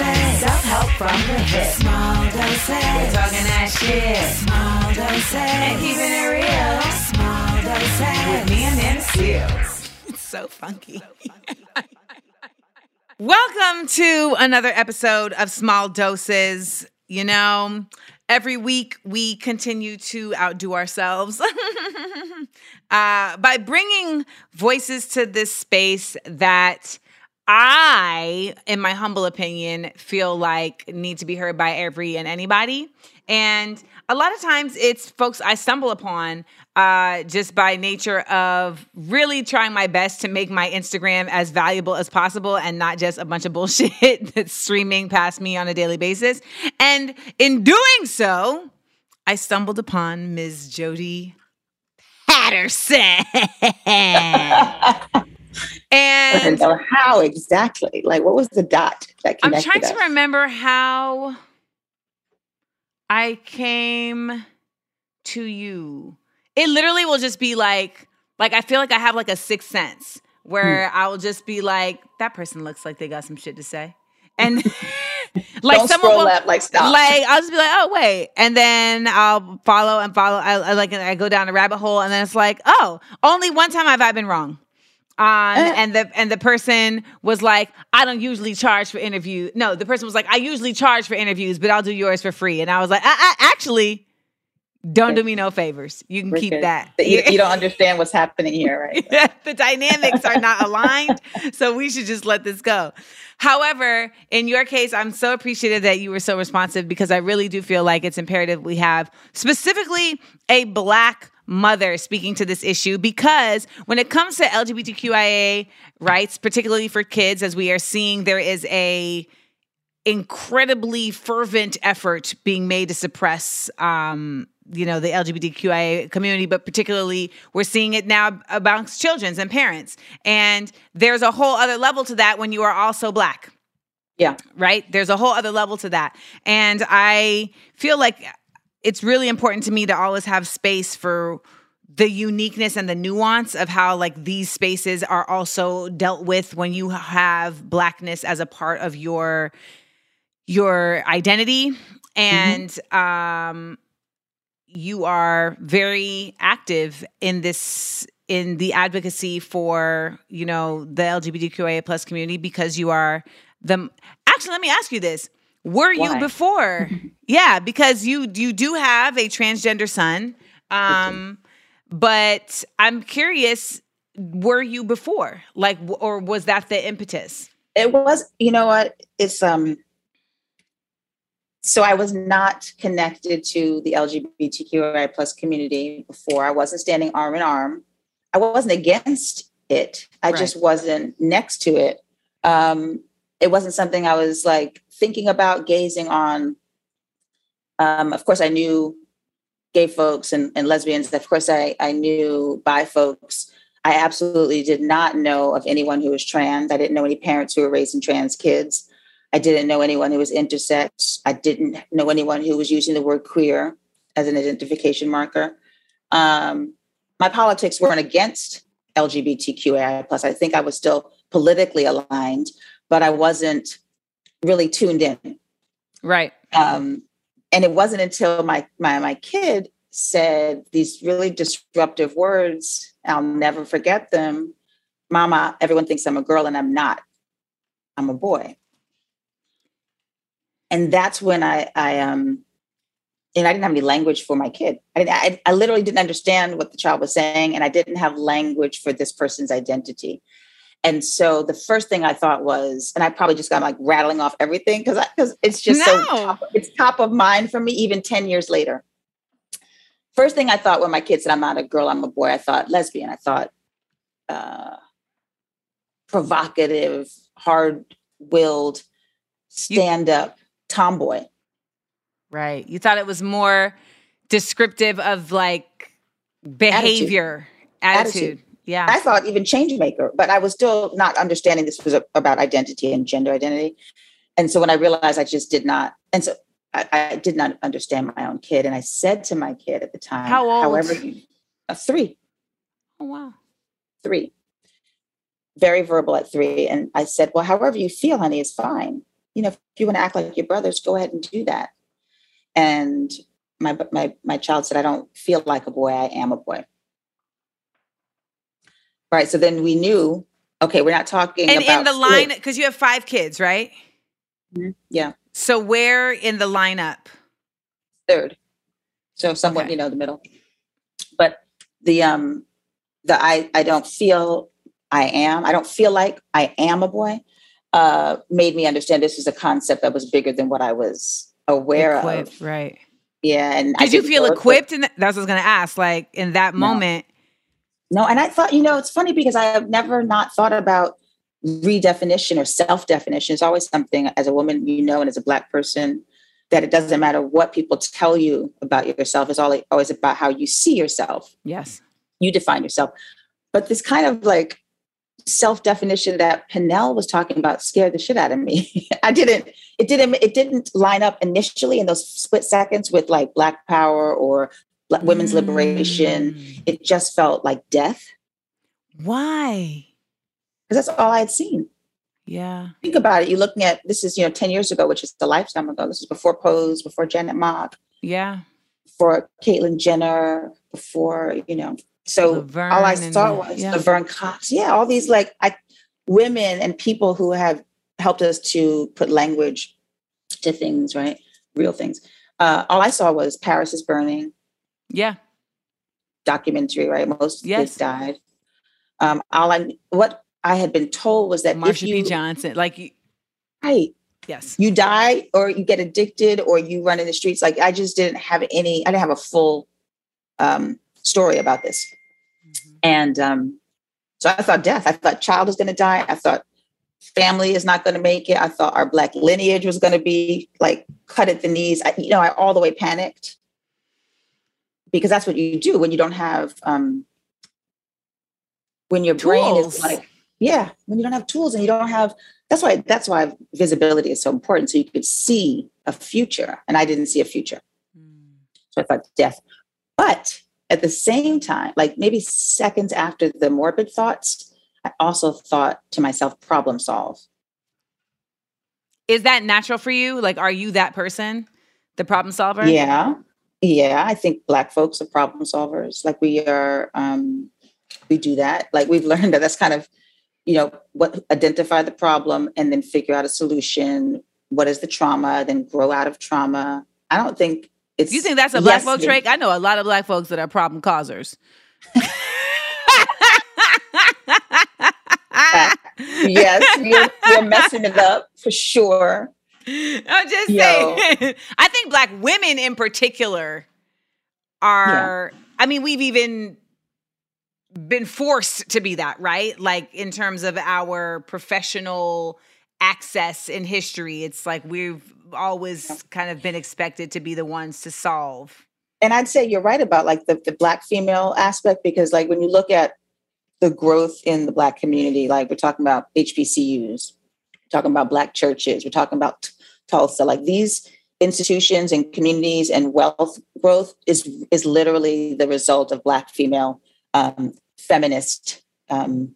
Doses. Self-help from the hip. Small doses. We're talking that shit. Small doses. And keeping it real. Small doses. With me Amanda Seales. It's so funky. Welcome to another episode of Small Doses. You know, every week we continue to outdo ourselves uh, by bringing voices to this space that I, in my humble opinion, feel like need to be heard by every and anybody. And a lot of times it's folks I stumble upon uh, just by nature of really trying my best to make my Instagram as valuable as possible and not just a bunch of bullshit that's streaming past me on a daily basis. And in doing so, I stumbled upon Ms. Jodie Patterson. And how exactly. Like, what was the dot that I'm trying us? to remember how I came to you. It literally will just be like, like I feel like I have like a sixth sense where Hmm. I will just be like, that person looks like they got some shit to say, and like Don't someone scroll will, up, like stop. like I'll just be like, oh wait, and then I'll follow and follow. I, I like I go down a rabbit hole, and then it's like, oh, only one time have I been wrong. Um, Eh. and the and the person was like, I don't usually charge for interview. No, the person was like, I usually charge for interviews, but I'll do yours for free. And I was like, I, I, actually, don't do me no favors. You can We're keep good. that. That you, you don't understand what's happening here, right? the dynamics are not aligned, so we should just let this go. However, in your case, I'm so appreciative that you were so responsive because I really do feel like it's imperative we have specifically a black mother speaking to this issue because when it comes to LGBTQIA rights, particularly for kids, as we are seeing, there is a incredibly fervent effort being made to suppress um you know the lgbtqia community but particularly we're seeing it now amongst children and parents. And there's a whole other level to that when you are also black. Yeah. right? There's a whole other level to that. And i feel like it's really important to me to always have space for the uniqueness and the nuance of how like these spaces are also dealt with when you have blackness as a part of your your identity. And um you are very active in this in the advocacy for you know the lgbtqia plus community because you are the actually let me ask you this were you before yeah because you you do have a transgender son um but i'm curious were you before like or was that the impetus It was, you know what? It's um so I was not connected to the LGBTQI plus community before. I wasn't standing arm in arm. I wasn't against it. I just wasn't next to it. Um, it wasn't something I was like thinking about gazing on. Um, of course, I knew gay folks and, and lesbians. Of course, I, I knew bi folks. I absolutely did not know of anyone who was trans. I didn't know any parents who were raising trans kids. I didn't know anyone who was intersex. I didn't know anyone who was using the word queer as an identification marker. Um, my politics weren't against LGBTQAI plus. I think I was still politically aligned, but I wasn't really tuned in. right Um, and it wasn't until my my my kid said these really disruptive words. I'll never forget them. Mama, everyone thinks I'm a girl, and I'm not. I'm a boy. And that's when I I um and I didn't have any language for my kid. I, didn't, I, I literally didn't understand what the child was saying, and I didn't have language for this person's identity. And so the first thing I thought was, and I probably just got like rattling off everything because because it's just no. so top, it's top of mind for me even ten years later. First thing I thought when my kids said, "I'm not a girl, I'm a boy," I thought lesbian. I thought uh, provocative, hard-willed, stand-up tomboy. Right. You thought it was more descriptive of like behavior, attitude. attitude. attitude. Yeah. I thought even change maker, but I was still not understanding this was a, about identity and gender identity. And so when I realized I just did not, and so I, I, did not understand my own kid. And I said to my kid at the time, How old? However, uh, three. Oh, wow. Three. Very verbal at three. And I said, Well, however you feel, honey, is fine. You know, if you want to act like your brothers, go ahead and do that. And my my my child said, I don't feel like a boy, I am a boy. Right. So then we knew, okay, we're not talking and about in the line because you have five kids, right? Mm-hmm. Yeah. So where in the lineup? Third. So somewhat, okay. you know, the middle. But the um the I I don't feel I am, I don't feel like I am a boy, uh, made me understand this is a concept that was bigger than what I was aware equipped, of. Right. Yeah. And did you feel equipped? And that's what I was going to ask. Like in that no. moment, no, and I thought, you know, it's funny because I have never not thought about redefinition or self definition. It's always something as a woman, you know, and as a Black person, that it doesn't matter what people tell you about yourself. It's all always about how you see yourself. Yes. You define yourself. But this kind of like self definition that Penel was talking about scared the shit out of me. I didn't, it didn't, it didn't line up initially in those split seconds with like Black power or women's mm. liberation. It just felt like death. Why? Because that's all I had seen. Yeah. Think about it. You're looking at this is, you know, 10 years ago, which is a lifetime ago. This is before Pose, before Janet Mock. Yeah. For Caitlyn Jenner, before, you know. So Laverne all I saw was yeah. Laverne Cox. Yeah, all these like I women and people who have helped us to put language to things, right? Real things. Uh, all I saw was Paris is burning. Yeah. Documentary, right? Most yes. kids died. Um, all I what I had been told was that Marsha you, P. Johnson, like you, right, yes, you die or you get addicted or you run in the streets. Like I just didn't have any. I didn't have a full um, story about this, mm-hmm. and um, so I thought death. I thought child is going to die. I thought family is not going to make it. I thought our black lineage was going to be like cut at the knees. I, you know, I all the way panicked because that's what you do when you don't have um, when your tools. brain is like yeah when you don't have tools and you don't have that's why that's why visibility is so important so you could see a future and i didn't see a future. Mm. so i thought death but at the same time like maybe seconds after the morbid thoughts i also thought to myself problem solve is that natural for you? Like are you that person the problem solver? Yeah yeah, I think Black folks are problem solvers. Like we are, um, we do that. Like we've learned that that's kind of, you know, what identify the problem and then figure out a solution. What is the trauma? Then grow out of trauma. I don't think it's. You think that's a Black yes, folk trait? I know a lot of Black folks that are problem causers. yes, you're, you're messing it up for sure. I'm just Yo. saying. I think black women in particular are, yeah. I mean, we've even been forced to be that, right? Like in terms of our professional access in history, it's like we've always kind of been expected to be the ones to solve. And I'd say you're right about like the, the black female aspect because like when you look at the growth in the black community, like we're talking about HBCUs, talking about black churches, we're talking about Tulsa, like these institutions and communities and wealth growth is is literally the result of black female um, feminist um,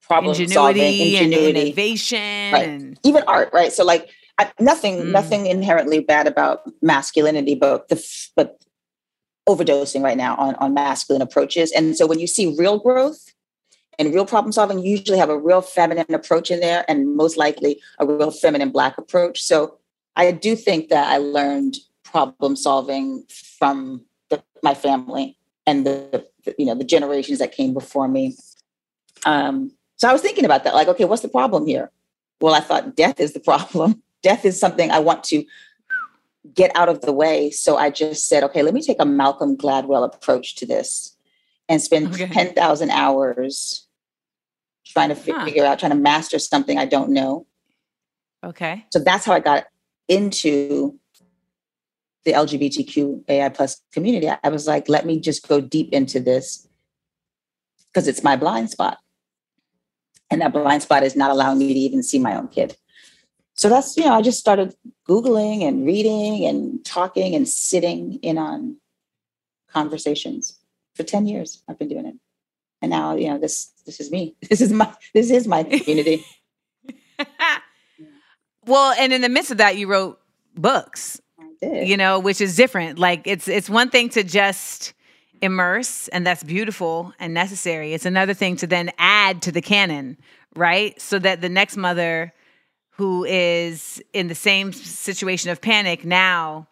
problem ingenuity solving, ingenuity, and innovation, right. and even art. Right. So like I, nothing, mm. nothing inherently bad about masculinity, but the but overdosing right now on on masculine approaches. And so when you see real growth and real problem solving, usually have a real feminine approach in there, and most likely a real feminine black approach. So I do think that I learned problem solving from the, my family and the, the, you know the generations that came before me. Um, so I was thinking about that, like, okay, what's the problem here? Well, I thought death is the problem. Death is something I want to get out of the way. So I just said, okay, let me take a Malcolm Gladwell approach to this and spend okay. 10,000 hours trying to huh. figure out, trying to master something I don't know. Okay. So that's how I got into the LGBTQAI plus community. I was like, let me just go deep into this because it's my blind spot. And that blind spot is not allowing me to even see my own kid. So that's, you know, I just started Googling and reading and talking and sitting in on conversations for 10 years. I've been doing it. And now, you know, this this is me. This is my this is my community. well, and in the midst of that, you wrote books. You know, which is different. Like it's it's one thing to just immerse and that's beautiful and necessary. It's another thing to then add to the canon, right? So that the next mother who is in the same situation of panic now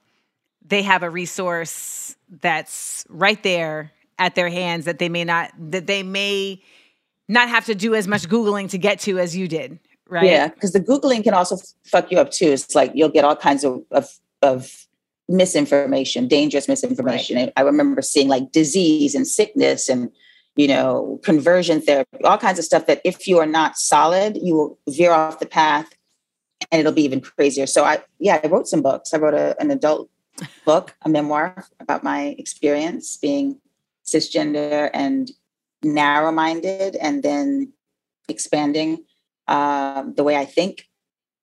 they have a resource that's right there at their hands that they may not that they may not have to do as much googling to get to as you did right yeah because the googling can also fuck you up too it's like you'll get all kinds of of, of misinformation dangerous misinformation right. i remember seeing like disease and sickness and you know conversion therapy all kinds of stuff that if you are not solid you will veer off the path and it'll be even crazier. So I, yeah, I wrote some books. I wrote a, an adult book, a memoir about my experience being cisgender and narrow-minded, and then expanding um, the way I think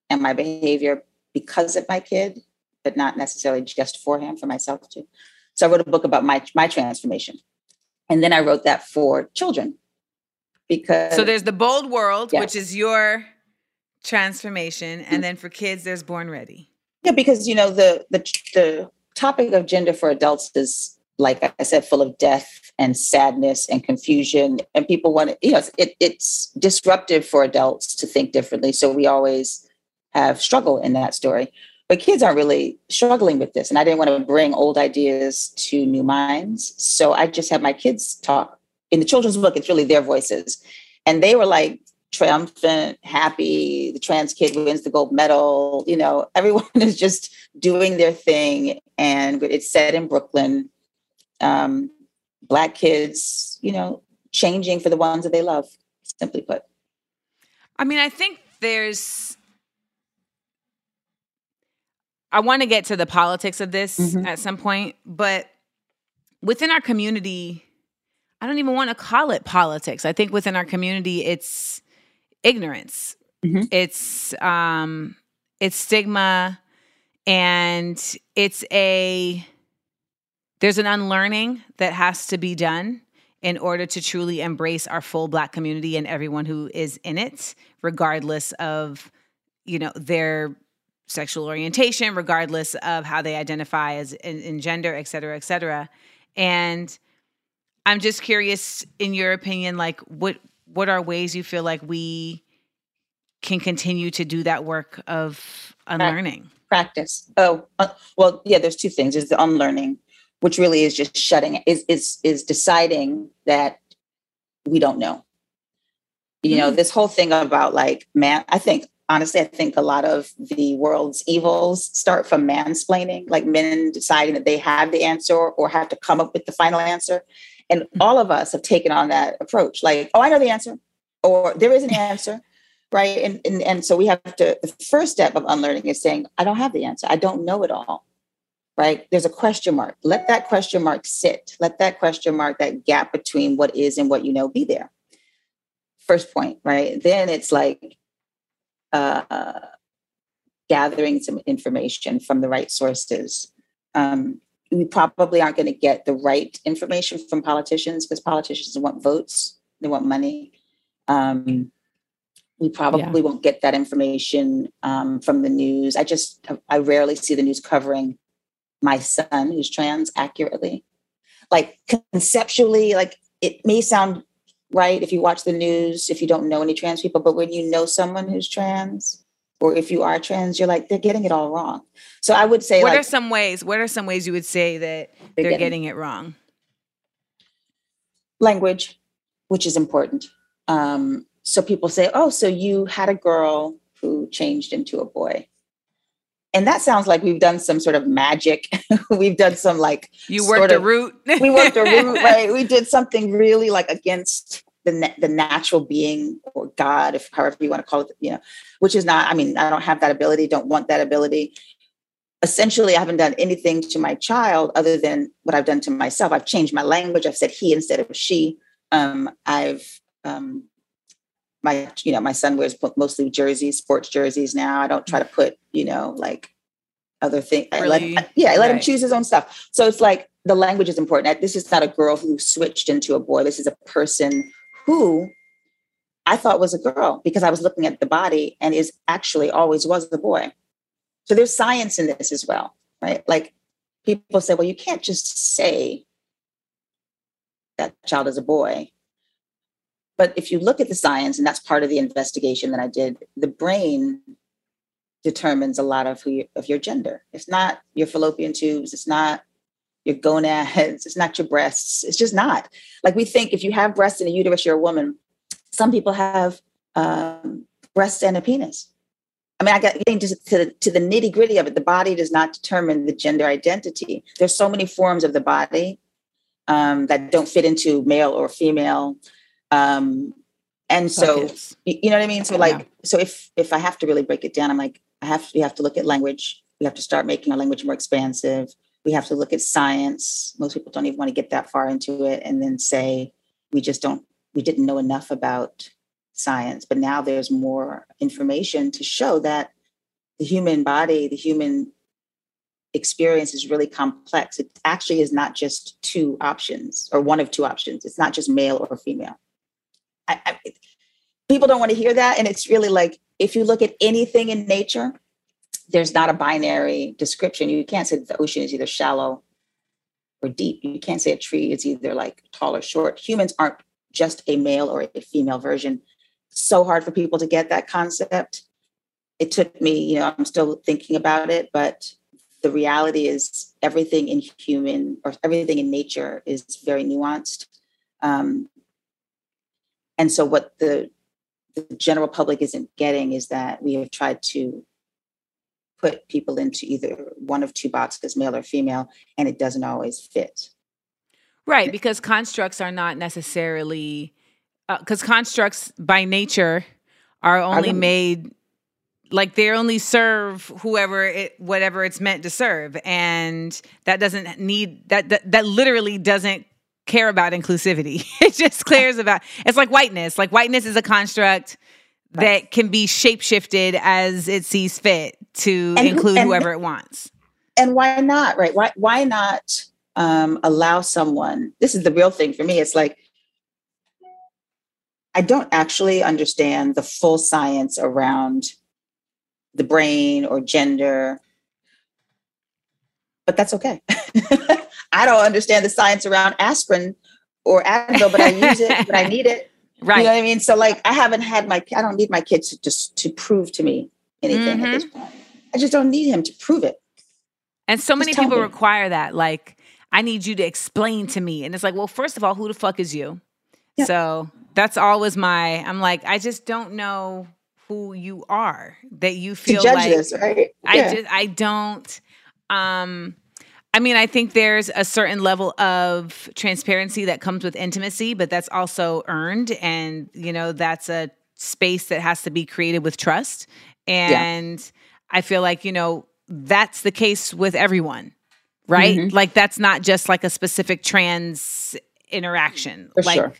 and my behavior because of my kid, but not necessarily just for him, for myself too. So I wrote a book about my my transformation, and then I wrote that for children because. So there's the bold world, yes. which is your transformation, and mm-hmm. then for kids, there's born ready. Yeah, because you know the the the topic of gender for adults is like I said, full of death and sadness and confusion, and people want to, you know, it, it's disruptive for adults to think differently. So we always have struggle in that story. But kids aren't really struggling with this. And I didn't want to bring old ideas to new minds. So I just had my kids talk. In the children's book, it's really their voices. And they were like, triumphant, happy. The trans kid wins the gold medal. You know, everyone is just doing their thing, and it's set in Brooklyn. Um, black kids, you know, changing for the ones that they love. Simply put. I mean, I think there's. I want to get to the politics of this mm-hmm. at some point, but within our community, I don't even want to call it politics. I think within our community, it's ignorance. Mm-hmm. It's um it's stigma and it's a there's an unlearning that has to be done in order to truly embrace our full black community and everyone who is in it regardless of you know their sexual orientation regardless of how they identify as in, in gender et cetera et cetera and i'm just curious in your opinion like what what are ways you feel like we can continue to do that work of unlearning? Practice. Oh, uh, well, yeah. There's two things. There's the unlearning, which really is just shutting. Is is is deciding that we don't know. You mm know, this whole thing about like man. I think honestly, I think a lot of the world's evils start from mansplaining, like men deciding that they have the answer or have to come up with the final answer. And mm. all of us have taken on that approach like, oh, I know the answer, or there is an answer. right? And, and and so we have to. The first step of unlearning is saying, I don't have the answer. I don't know it all. Right? There's a question mark. Let that question mark sit. Let that question mark, that gap between what is and what you know, be there. First point, right? Then it's like uh, gathering some information from the right sources. Um, we probably aren't going to get the right information from politicians because politicians want votes, they want money. Um, we probably yeah. won't get that information um, from the news. I just, I rarely see the news covering my son who's trans accurately. Like conceptually, like it may sound right if you watch the news, if you don't know any trans people, but when you know someone who's trans, or if you are trans, you're like, they're getting it all wrong. So I would say What like, are some ways? What are some ways you would say that they're, getting- getting it wrong? language, which is important. Um, so people say, oh, so you had a girl who changed into a boy. And that sounds like we've done some sort of magic. we've done some like You worked a root. we worked a root, right? We did something really like against the na- the natural being or God, if however you want to call it, you know, which is not. I mean, I don't have that ability. Don't want that ability. Essentially, I haven't done anything to my child other than what I've done to myself. I've changed my language. I've said he instead of she. Um, I've um, my you know my son wears mostly jerseys, sports jerseys now. I don't try to put you know like other things. I let Really? yeah, I let him choose his own stuff. So it's like the language is important. This is not a girl who switched into a boy. This is a person who I thought was a girl because I was looking at the body and is actually always was a boy. So there's science in this as well, right? Like people say, well, you can't just say that child is a boy. But if you look at the science, and that's part of the investigation that I did, the brain determines a lot of who you, of your gender. It's not your fallopian tubes. It's not your gonads. It's not your breasts. It's just not. Like we think if you have breasts and a uterus, you're a woman. Some people have um, breasts and a penis. I mean, I got getting to, to, the- to the nitty gritty of it. The body does not determine the gender identity. There's so many forms of the body um, that don't fit into male or female. Um, and so, Buckets. you know what I mean? So like, so if if I have to really break it down, I'm like, I have we have to look at language. We have to start making our language more expansive. We have to look at science. Most people don't even want to get that far into it, and then say we just don't. We didn't know enough about science, but now there's more information to show that the human body, the human experience is really complex. It actually is not just two options or one of two options. It's not just male or female. I, I, people don't want to hear that. And it's really like if you look at anything in nature, there's not a binary description. You can't say the ocean is either shallow or deep. You can't say a tree is either like tall or short. Humans aren't just a male or a female version. So hard for people to get that concept. It took me, you know, I'm still thinking about it, but the reality is everything in human or everything in nature is very nuanced. Um, and so what the the general public isn't getting is that we have tried to put people into either one of two boxes, male or female, and it doesn't always fit. Right, because constructs are not necessarily uh, because constructs by nature are only made like they only serve whoever it whatever it's meant to serve and that doesn't need that that, that literally doesn't care about inclusivity it just cares about it's like whiteness like whiteness is a construct that can be shapeshifted as it sees fit to And include and- whoever it wants And why not? Right? Why why not um, allow someone? This is the real thing for me. It's like I don't actually understand the full science around the brain or gender, but that's okay. I don't understand the science around aspirin or Advil, but I use it when I need it. right You know what I mean? So like I haven't had my I don't need my kids to just to prove to me anything at this Mm-hmm. point. I just don't need him to prove it. And so many people me. require that. Like, I need you to explain to me. And it's like, well, first of all, who the fuck is you? Yeah. So that's always my, I'm like, I just don't know who you are that you feel like this, right? I just I don't um I mean, I think there's a certain level of transparency that comes with intimacy, but that's also earned and you know, that's a space that has to be created with trust. And I feel like, you know, that's the case with everyone. Right? Mhm. Like that's not just like a specific trans interaction. For like sure.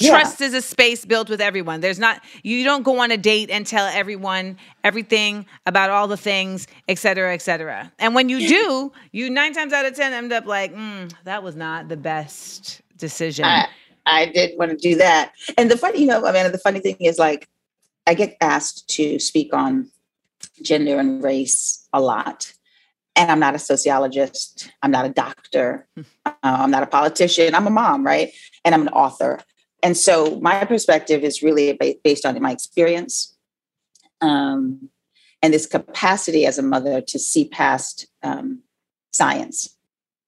Yeah. Trust is a space built with everyone. There's not you don't go on a date and tell everyone everything about all the things, et cetera, et cetera. And when you do, you nine times out of ten end up like, mm, that was not the best decision. I, I did want to do that. And the funny, you know, I mean, the funny thing is like, I get asked to speak on gender and race a lot. And I'm not a sociologist. I'm not a doctor. uh, I'm not a politician. I'm a mom, right? And I'm an author. And so my perspective is really based on my experience. um, and this capacity as a mother to see past um, science.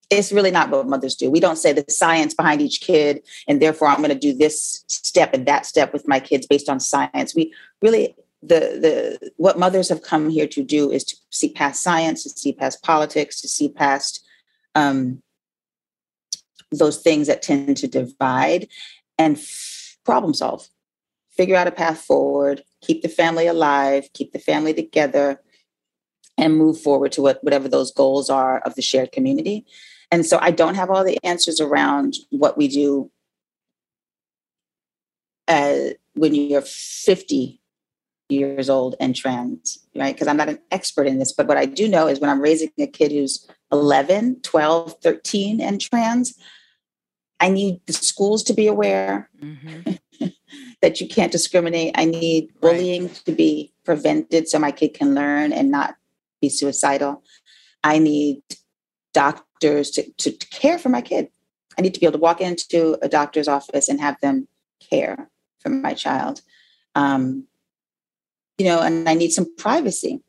It's really not what mothers do. We don't say the science behind each kid, and therefore I'm going to do this step and that step with my kids based on science. We really the the what mothers have come here to do is to see past science, to see past politics, to see past um, those things that tend to divide, and f- problem solve, figure out a path forward, keep the family alive, keep the family together, and move forward to what, whatever those goals are of the shared community. And so I don't have all the answers around what we do uh, when you're 50 years old and trans, right? Because I'm not an expert in this, but what I do know is when I'm raising a kid who's 11, 12, 13 and trans, I need the schools to be aware mm-hmm. that you can't discriminate. I need bullying to be prevented so my kid can learn and not be suicidal. I need doctors to, to, to care for my kid. I need to be able to walk into a doctor's office and have them care for my child. Um, you know, and I need some privacy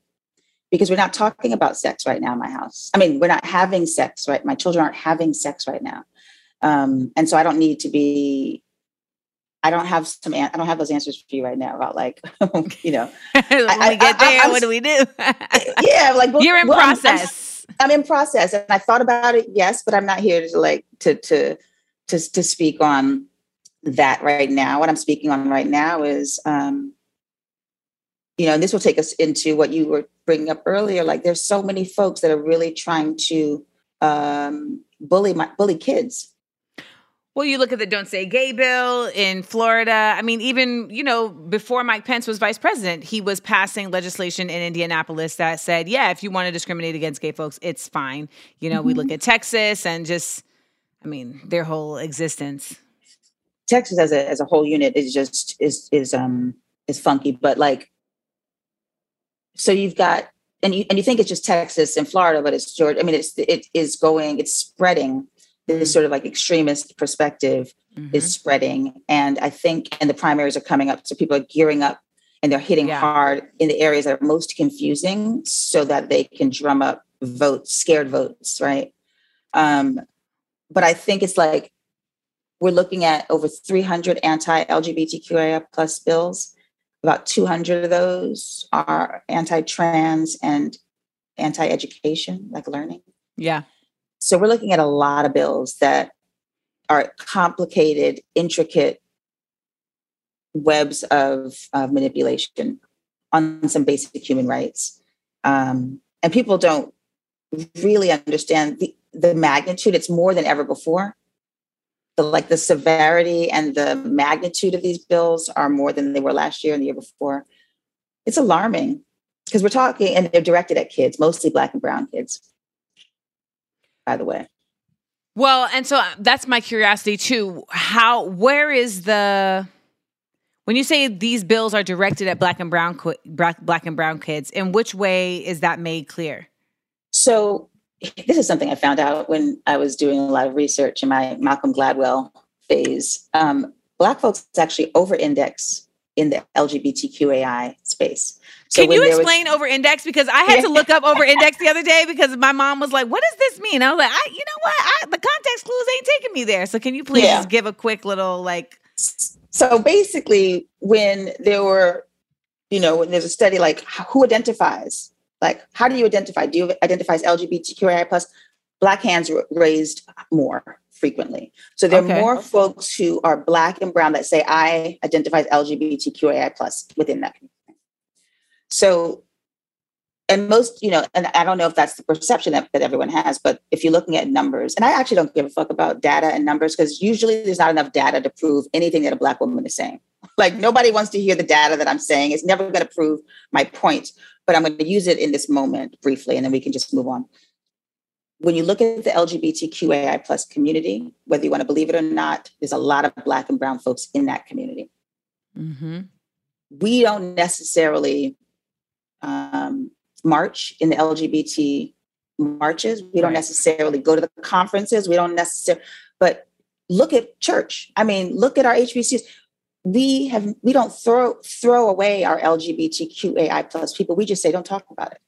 because we're not talking about sex right now in my house. I mean, we're not having sex, right? My children aren't having sex right now. Um, and so I don't need to be I don't have some. I don't have those answers for you right now about like, you know, when I, we get there, I, what do we do? yeah, like well, you're in well, process. I'm, I'm, I'm, in process, and I thought about it, yes, but I'm not here to like to to to to speak on that right now. What I'm speaking on right now is, um, you know, and this will take us into what you were bringing up earlier. Like, there's so many folks that are really trying to um, bully my bully kids well, you look at the Don't Say Gay bill in Florida. I mean, even, you know, before Mike Pence was vice president, he was passing legislation in Indianapolis that said, yeah, if you want to discriminate against gay folks, it's fine. You know, mm-hmm. we look mm-hmm. at Texas and just, I mean, their whole existence. Texas as a as a whole unit is just is is um is funky, but like so you've got and you and you think it's just Texas and Florida, but it's Georgia. I mean, it's it is going, it's spreading this sort of like extremist perspective mm-hmm. is spreading. And I think, and the primaries are coming up. So people are gearing up and they're hitting yeah. hard in the areas that are most confusing so that they can drum up votes, scared votes, right? Um, but I think it's like we're looking at over 300 anti-LGBTQIA plus bills. About 200 of those are anti-trans and anti-education, like learning. Yeah. So we're looking at a lot of bills that are complicated, intricate webs of, of manipulation on some basic human rights. Um, and people don't really understand the, the magnitude. It's more than ever before. The, like the severity and the magnitude of these bills are more than they were last year and the year before. It's alarming because we're talking, and they're directed at kids, mostly Black and Brown kids by the way. Well, and so uh, that's my curiosity too. How, where is the, when you say these bills are directed at black and brown, black and brown kids, in which way is that made clear? So this is something I found out when I was doing a lot of research in my Malcolm Gladwell phase. Um, black folks actually over-index in the LGBTQAI space. So Can you explain was, over index? Because I had to look up over index the other day because my mom was like, "What does this mean?" I was like, I, "You know what? I, the context clues ain't taking me there." So can you please yeah. give a quick little like? So basically, when there were, you know, when there's a study like who identifies, like how do you identify? Do you identify as LGBTQI plus? Black hands raised more frequently. So there okay. are more folks who are black and brown that say I identify as LGBTQAI plus within that community. So, and most, you know, and I don't know if that's the perception that, that everyone has, but if you're looking at numbers, and I actually don't give a fuck about data and numbers because usually there's not enough data to prove anything that a Black woman is saying. Like nobody wants to hear the data that I'm saying. It's never going to prove my point, but I'm going to use it in this moment briefly, and then we can just move on. When you look at the LGBTQAI plus community, whether you want to believe it or not, there's a lot of Black and Brown folks in that community. Mm-hmm. We don't necessarily um, march in the LGBT marches. We don't necessarily go to the conferences. We don't necessarily, but look at church. I mean, look at our HBCUs. we have we don't throw throw away our LGBTQAI plus people. We just say don't talk about it.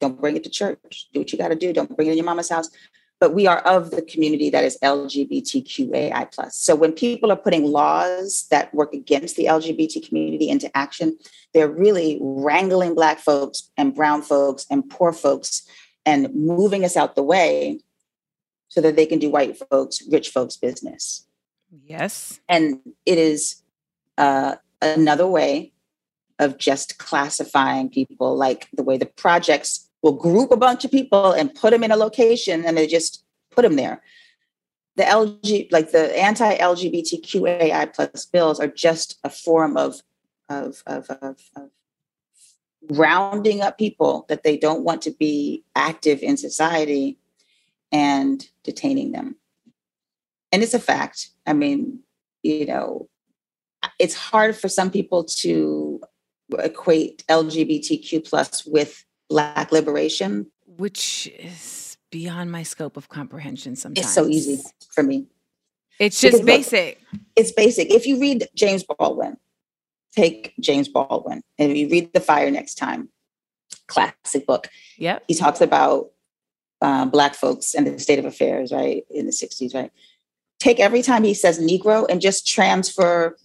Don't bring it to church. Do what you got to do. Don't bring it in your mama's house. But we are of the community that is LGBTQAI plus. So when people are putting laws that work against the LGBT community into action, they're really wrangling black folks and brown folks and poor folks and moving us out the way so that they can do white folks, rich folks business. Yes. And it is uh, another way of just classifying people, like the way the projects will group a bunch of people and put them in a location and they just put them there. The LG, like the anti-LGBTQAI plus bills, are just a form of of, of, of, of rounding up people that they don't want to be active in society and detaining them. And it's a fact. I mean, you know, it's hard for some people to equate LGBTQ plus with Black liberation, which is beyond my scope of comprehension. Sometimes it's so easy for me. It's just because, basic. Look, it's basic. If you read James Baldwin, take James Baldwin, and you read The Fire Next Time, classic book. Yeah, he talks about uh, Black folks and the state of affairs, right, in the 60s, right? Take every time he says Negro and just transfer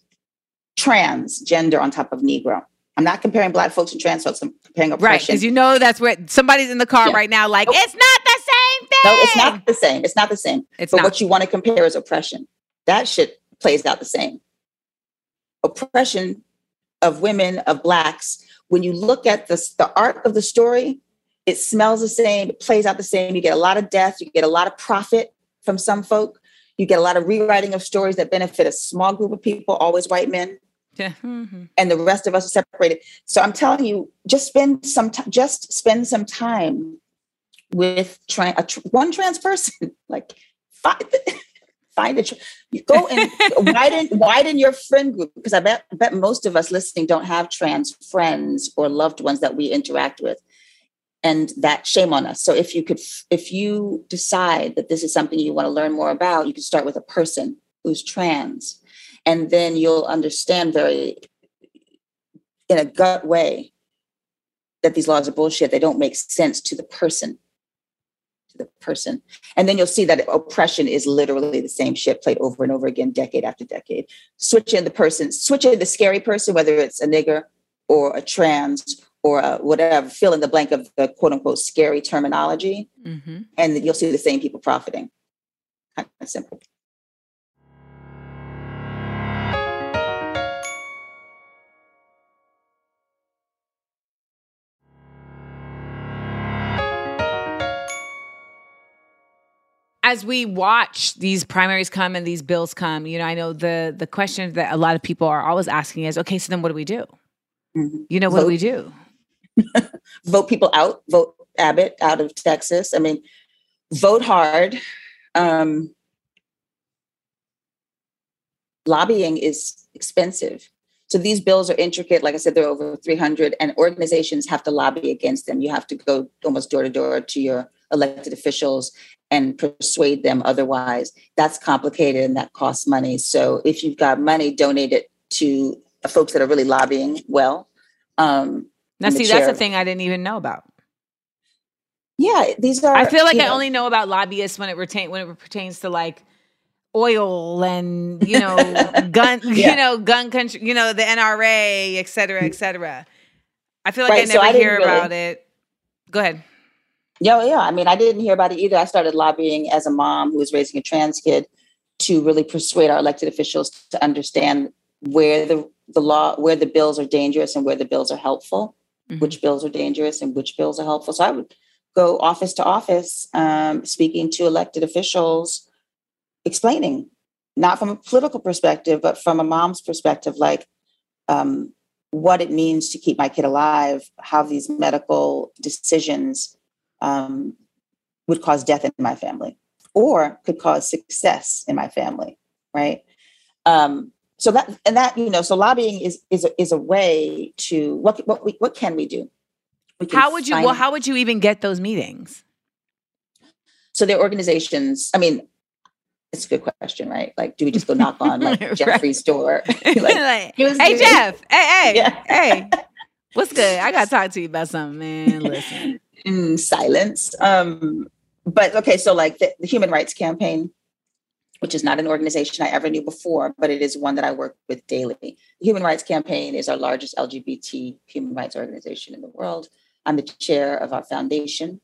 trans gender on top of Negro. I'm not comparing Black folks and trans folks, I'm comparing oppression. Right, because you know that's where somebody's in the car yeah. right now, like, nope. it's not the same thing. No, it's not the same. It's not the same. It's but not. what you want to compare is oppression. That shit plays out the same. Oppression of women, of Blacks, when you look at the, the art of the story, it smells the same, it plays out the same. You get a lot of death, you get a lot of profit from some folk, you get a lot of rewriting of stories that benefit a small group of people, always white men. Yeah. Mm-hmm. And the rest of us are separated. So I'm telling you, just spend some time, just spend some time with tra- a tr- one trans person. like find, find a, you go and widen, widen your friend group. Because I bet, I bet most of us listening don't have trans friends or loved ones that we interact with and that shame on us so if you could if you decide that this is something you want to learn more about you can start with a person who's trans and then you'll understand very in a gut way that these laws are bullshit they don't make sense to the person to the person and then you'll see that oppression is literally the same shit played over and over again decade after decade switch in the person switch in the scary person whether it's a nigger or a trans or uh, whatever, fill in the blank of the quote unquote scary terminology, mm-hmm. and you'll see the same people profiting. Kind of simple. As we watch these primaries come and these bills come, you know, I know the the question that a lot of people are always asking is, okay, so then what do we do? Mm-hmm. You know, what Vote. do we do? vote people out, vote Abbott out of Texas. I mean, vote hard. Um, lobbying is expensive. So these bills are intricate. Like I said, they're over 300, and organizations have to lobby against them. You have to go almost door to door to your elected officials and persuade them otherwise. That's complicated and that costs money. So if you've got money, donate it to folks that are really lobbying well. Um, now, see, that's a thing I didn't even know about. Yeah, these are. I feel like I know, only know about lobbyists when it retain when it pertains to like oil and you know gun, yeah. you know gun country, you know the NRA, et cetera, et cetera. I feel like right, I never so I hear really, about it. Go ahead. Yeah, yeah. I mean, I didn't hear about it either. I started lobbying as a mom who was raising a trans kid to really persuade our elected officials to understand where the the law, where the bills are dangerous and where the bills are helpful mm-hmm. which bills are dangerous and which bills are helpful. So I would go office to office, um, speaking to elected officials, explaining, not from a political perspective, but from a mom's perspective, like um, what it means to keep my kid alive, how these medical decisions um, would cause death in my family or could cause success in my family, right? Um, so that and that you know so lobbying is is a, is a way to what what we, what can we do we how would you well how would you even get those meetings so their organizations i mean it's a good question, right? Like, do we just go knock on like Jeffrey's door? like, like, hey Jeff, hey, hey, yeah. hey, what's good? I gotta talk to you about something, man. Listen. In silence. Um, but okay, so like the, the Human Rights Campaign, which is not an organization I ever knew before, but it is one that I work with daily. The Human Rights Campaign is our largest LGBT human rights organization in the world. I'm the chair of our foundation,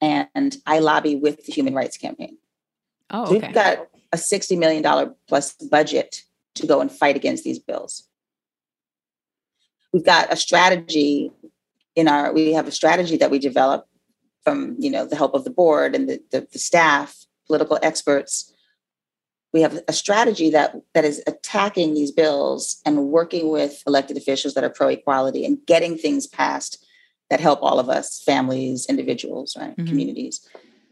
and I lobby with the Human Rights Campaign. Oh, okay. We've got a $60 million plus budget to go and fight against these bills. We've got a strategy in our, we have a strategy that we develop from, you know, the help of the board and the, the, the staff, political experts. We have a strategy that, that is attacking these bills and working with elected officials that are pro equality and getting things passed that help all of us, families, individuals, right, mm-hmm. communities.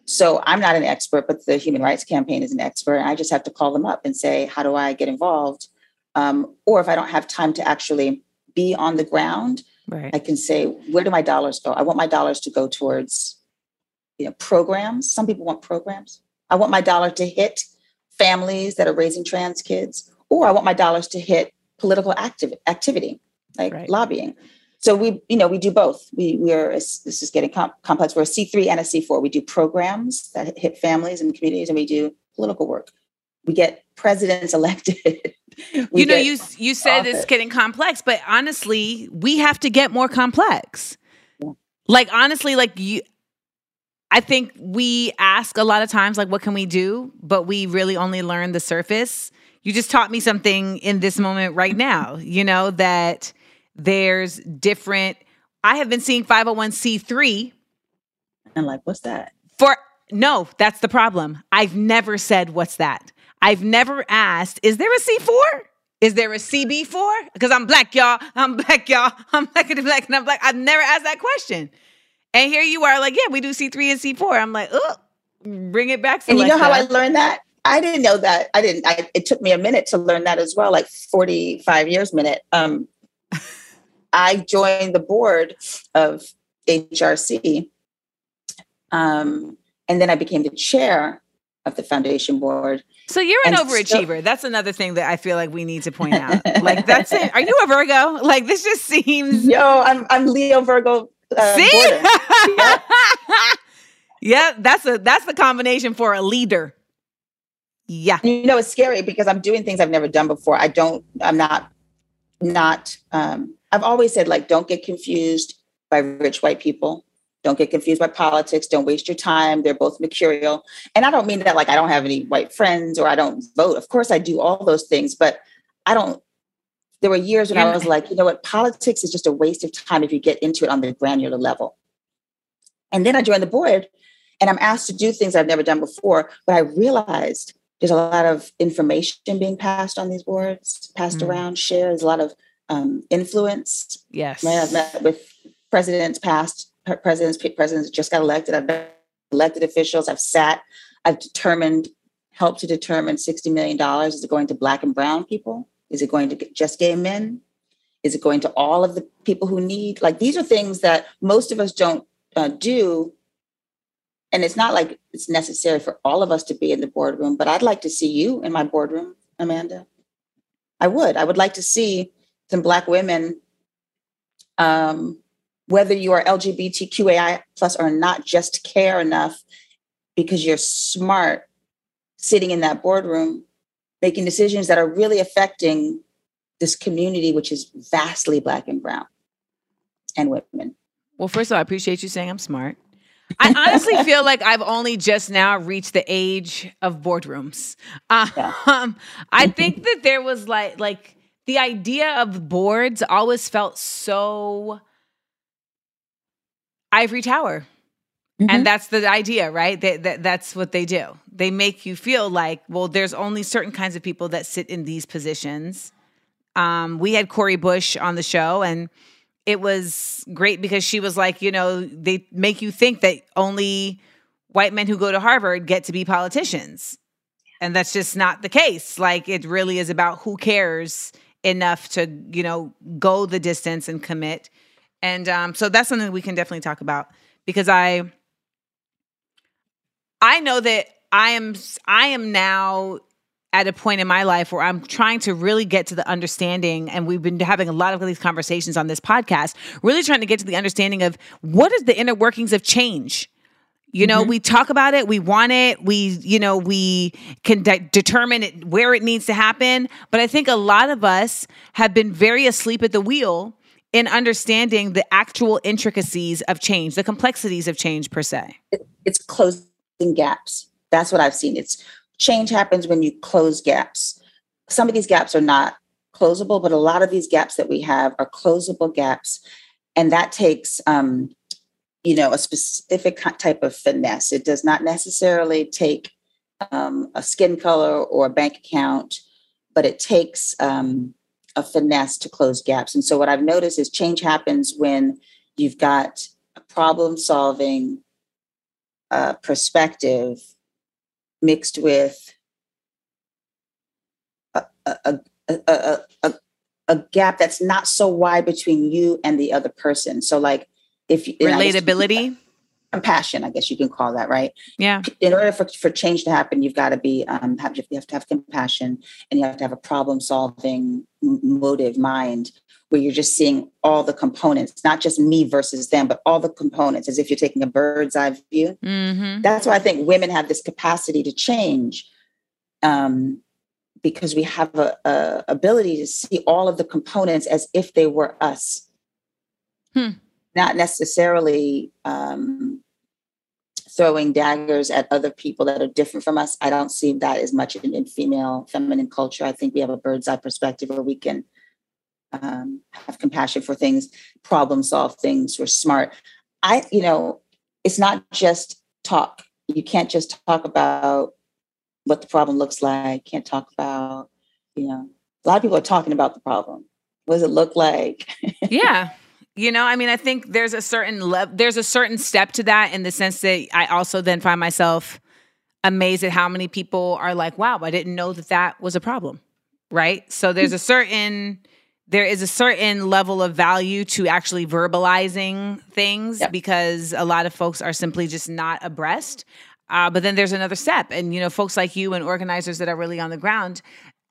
So I'm not an expert, but the Human Rights Campaign is an expert. and I just have to call them up and say, how do I get involved? Um, or if I don't have time to actually be on the ground, right. I can say, where do my dollars go? I want my dollars to go towards you know, programs. Some people want programs. I want my dollar to hit families that are raising trans kids, or I want my dollars to hit political active, activity, like right. lobbying so we you know we do both we we are this is getting com- complex we're a c3 and a c4 we do programs that hit families and communities and we do political work we get presidents elected you know you you said office. it's getting complex but honestly we have to get more complex yeah. like honestly like you I think we ask a lot of times, like, what can we do? But we really only learn the surface. You just taught me something in this moment right now, you know, that there's different. I have been seeing 501c3. And like, what's that? For no, that's the problem. I've never said what's that. I've never asked, is there a C4? Is there a CB4? Because I'm black, y'all. I'm black, y'all. I'm black and black and I'm black. I've never asked that question. And here you are, like, yeah, we do C3 and C4. I'm like, oh, bring it back. And you know how I learned that? I didn't know that. I didn't. I, it took me a minute to learn that as well, like 45 years minute. Um, I joined the board of HRC. Um, and then I became the chair of the foundation board. So you're an and overachiever. So, that's another thing that I feel like we need to point out. like that's it. Are you a Virgo? Like this just seems. Yo, I'm I'm Leo Virgo. Uh, See. yeah. yeah, that's a that's the combination for a leader. Yeah. You know, it's scary because I'm doing things I've never done before. I don't. I'm not not um, I've always said, like, don't get confused by rich white people. Don't get confused by politics. Don't waste your time. They're both mercurial. And I don't mean that like I don't have any white friends or I don't vote. Of course, I do all those things, but I don't. There were years when yeah. I was like, you know what, politics is just a waste of time if you get into it on the granular level. And then I joined the board and I'm asked to do things I've never done before, but I realized there's a lot of information being passed on these boards, passed mm. around, shared. There's a lot of um, influence. Yes. I've met with presidents past, presidents, presidents just got elected. I've been elected officials. I've sat, I've determined, helped to determine $60 million. Is it going to black and brown people? Is it going to just gay men? Is it going to all of the people who need? Like these are things that most of us don't uh, do. And it's not like it's necessary for all of us to be in the boardroom, but I'd like to see you in my boardroom, Amanda. I would. I would like to see some Black women, um, whether you are LGBTQAI plus or not, just care enough because you're smart sitting in that boardroom making decisions that are really affecting this community, which is vastly Black and Brown and women. Well, first of all, I appreciate you saying I'm smart. I honestly feel like I've only just now reached the age of boardrooms. Um, yeah. I think that there was like like the idea of boards always felt so ivory tower. Mm-hmm. And that's the idea, right? That, that that's what they do. They make you feel like, well, there's only certain kinds of people that sit in these positions. Um, we had Cori Bush on the show, and it was great because she was like, you know, they make you think that only white men who go to Harvard get to be politicians. And that's just not the case. Like, it really is about who cares enough to you know go the distance and commit and um, so that's something we can definitely talk about because i i know that I am I am now at a point in my life where I'm trying to really get to the understanding, and we've been having a lot of these conversations on this podcast, really trying to get to the understanding of what is the inner workings of change. You know, mm-hmm. we talk about it, we want it, we, you know, we can de- determine it, where it needs to happen. But I think a lot of us have been very asleep at the wheel in understanding the actual intricacies of change, the complexities of change per se. It's closing gaps. That's what I've seen. It's change happens when you close gaps. Some of these gaps are not closable, but a lot of these gaps that we have are closable gaps. And that takes, um, you know, a specific type of finesse. It does not necessarily take um, a skin color or a bank account, but it takes um, a finesse to close gaps. And so what I've noticed is change happens when you've got a problem solving uh, perspective mixed with a, a, a, a, a gap that's not so wide between you and the other person. So like if relatability compassion i guess you can call that right? Yeah. In order for, for change to happen you've got to be um have, you have to have compassion and you have to have a problem solving motive mind where you're just seeing all the components not just me versus them but all the components as if you're taking a bird's eye view. Mm-hmm. that's why i think women have this capacity to change um because we have a, a ability to see all of the components as if they were us. Hmm. Not necessarily um, throwing daggers at other people that are different from us. I don't see that as much in, in female feminine culture. I think we have a bird's eye perspective where we can um, have compassion for things, problem solve things. We're smart. I, you know, it's not just talk. You can't just talk about what the problem looks like. Can't talk about, you know, a lot of people are talking about the problem. What does it look like? yeah. You know, I mean, I think there's a certain le- there's a certain step to that in the sense that I also then find myself amazed at how many people are like, "Wow, I didn't know that that was a problem." Right? So there's a certain there is a certain level of value to actually verbalizing things yep. because a lot of folks are simply just not abreast. Uh, but then there's another step, and you know, folks like you and organizers that are really on the ground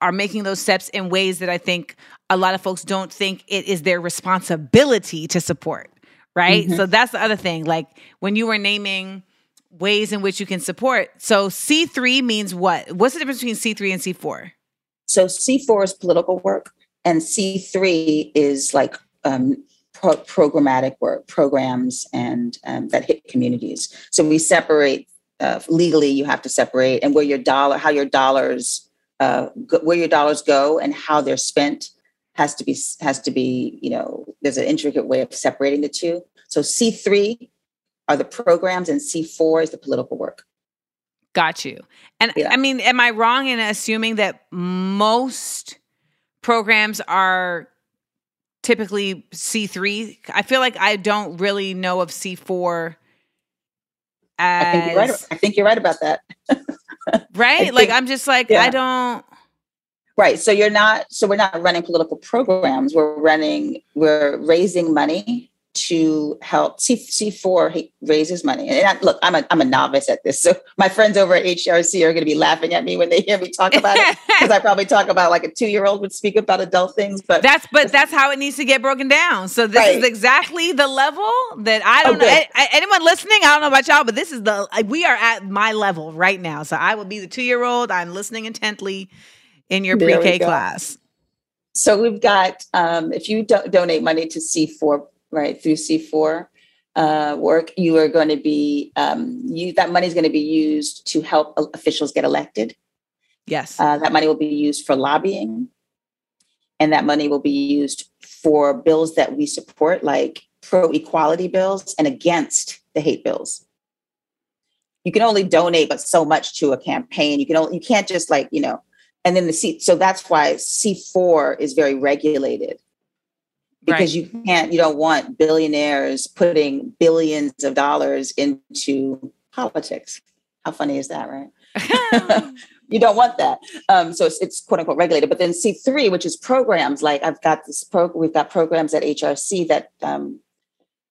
are making those steps in ways that I think a lot of folks don't think it is their responsibility to support, right? Mm-hmm. So that's the other thing. Like when you were naming ways in which you can support. So C3 means what? What's the difference between C3 and C4? So C4 is political work, and C3 is like um, pro- programmatic work, programs, and um, that hit communities. So we separate uh, legally. You have to separate, and where your dollar, how your dollars uh, where your dollars go and how they're spent has to be has to be you know there's an intricate way of separating the two so c3 are the programs and c4 is the political work got you and yeah. i mean am i wrong in assuming that most programs are typically c3 i feel like i don't really know of c4 as... I think you're right. I think you're right about that. right? Think, like I'm just like yeah. I don't Right. So you're not so we're not running political programs. We're running we're raising money to help C C4 raises money. And I, look, I'm a I'm a novice at this. So my friends over at HRC are going to be laughing at me when they hear me talk about it because I probably talk about like a 2-year-old would speak about adult things, but That's but that's how it needs to get broken down. So this right. is exactly the level that I oh, don't okay. know anyone listening, I don't know about y'all, but this is the we are at my level right now. So I will be the 2-year-old. I'm listening intently in your pre-K class. So we've got um, if you do- donate money to C4 right through C4 uh, work, you are going to be um, you that money is going to be used to help officials get elected. Yes, uh, that money will be used for lobbying, and that money will be used for bills that we support, like pro equality bills and against the hate bills. You can only donate but so much to a campaign. You can only you can't just like you know, and then the C. So that's why C four is very regulated because right. you can't you don't want billionaires putting billions of dollars into politics how funny is that right you don't want that um, so it's, it's, quote unquote regulated but then c3 which is programs like i've got this program we've got programs at hrc that um,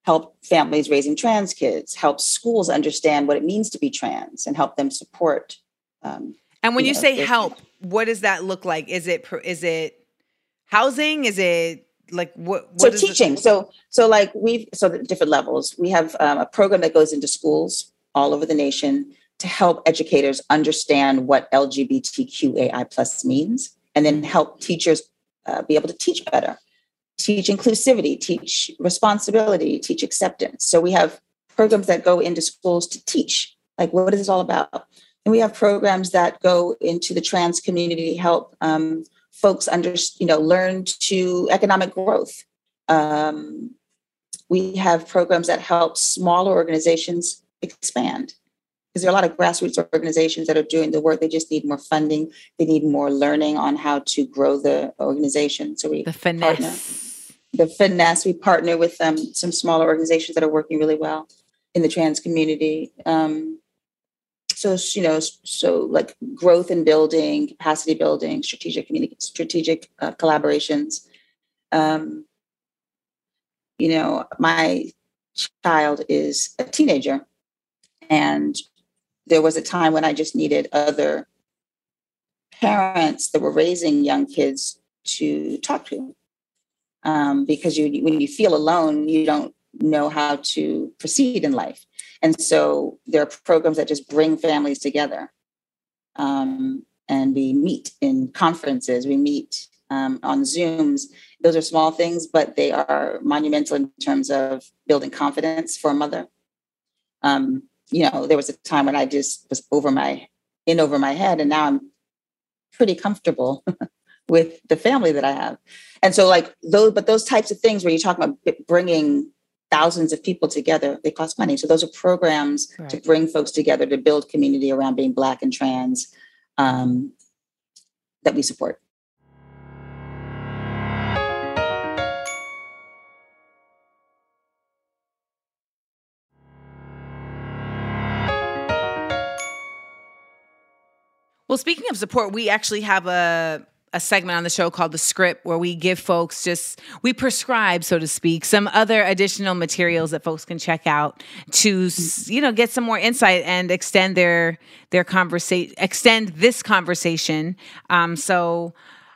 help families raising trans kids help schools understand what it means to be trans and help them support Um, and when you, say help, what does that look like? Is it pro- is it housing? Is it like what? so what the- teaching so so like we've so the different levels we have um, a program that goes into schools all over the nation to help educators understand what lgbtqai plus means and then help teachers uh, be able to teach better teach inclusivity teach responsibility teach acceptance so we have programs that go into schools to teach like what is this all about and we have programs that go into the trans community to help um, folks under you know learn to economic growth. Um, we have programs that help smaller organizations expand because there are a lot of grassroots organizations that are doing the work. They just need more funding. They need more learning on how to grow the organization. So we the partner finesse? the finesse. We partner with um, some smaller organizations that are working really well in the trans community. Um, so you know so like growth and building capacity building strategic communi- strategic uh, collaborations. Um, you know my child is a teenager and there was a time when i just needed other parents that were raising young kids to talk to. Um, because you when you feel alone you don't know how to proceed in life and so there are programs that just bring families together um, and we meet in conferences we meet um, on zooms. Those are small things but they are monumental in terms of building confidence for a mother. Um, you know there was a time when i just was over my in over my head and now i'm pretty comfortable with the family that i have. And so like those but those types of things where you talk about bringing thousands of people together they cost money. So those are programs to bring folks together to build community around being black and trans um, that we support. Well, speaking of support, we actually have a a segment on the show called the script where we give folks just we prescribe so to speak some other additional materials that folks can check out to you know get some more insight and extend their their conversation extend this conversation um so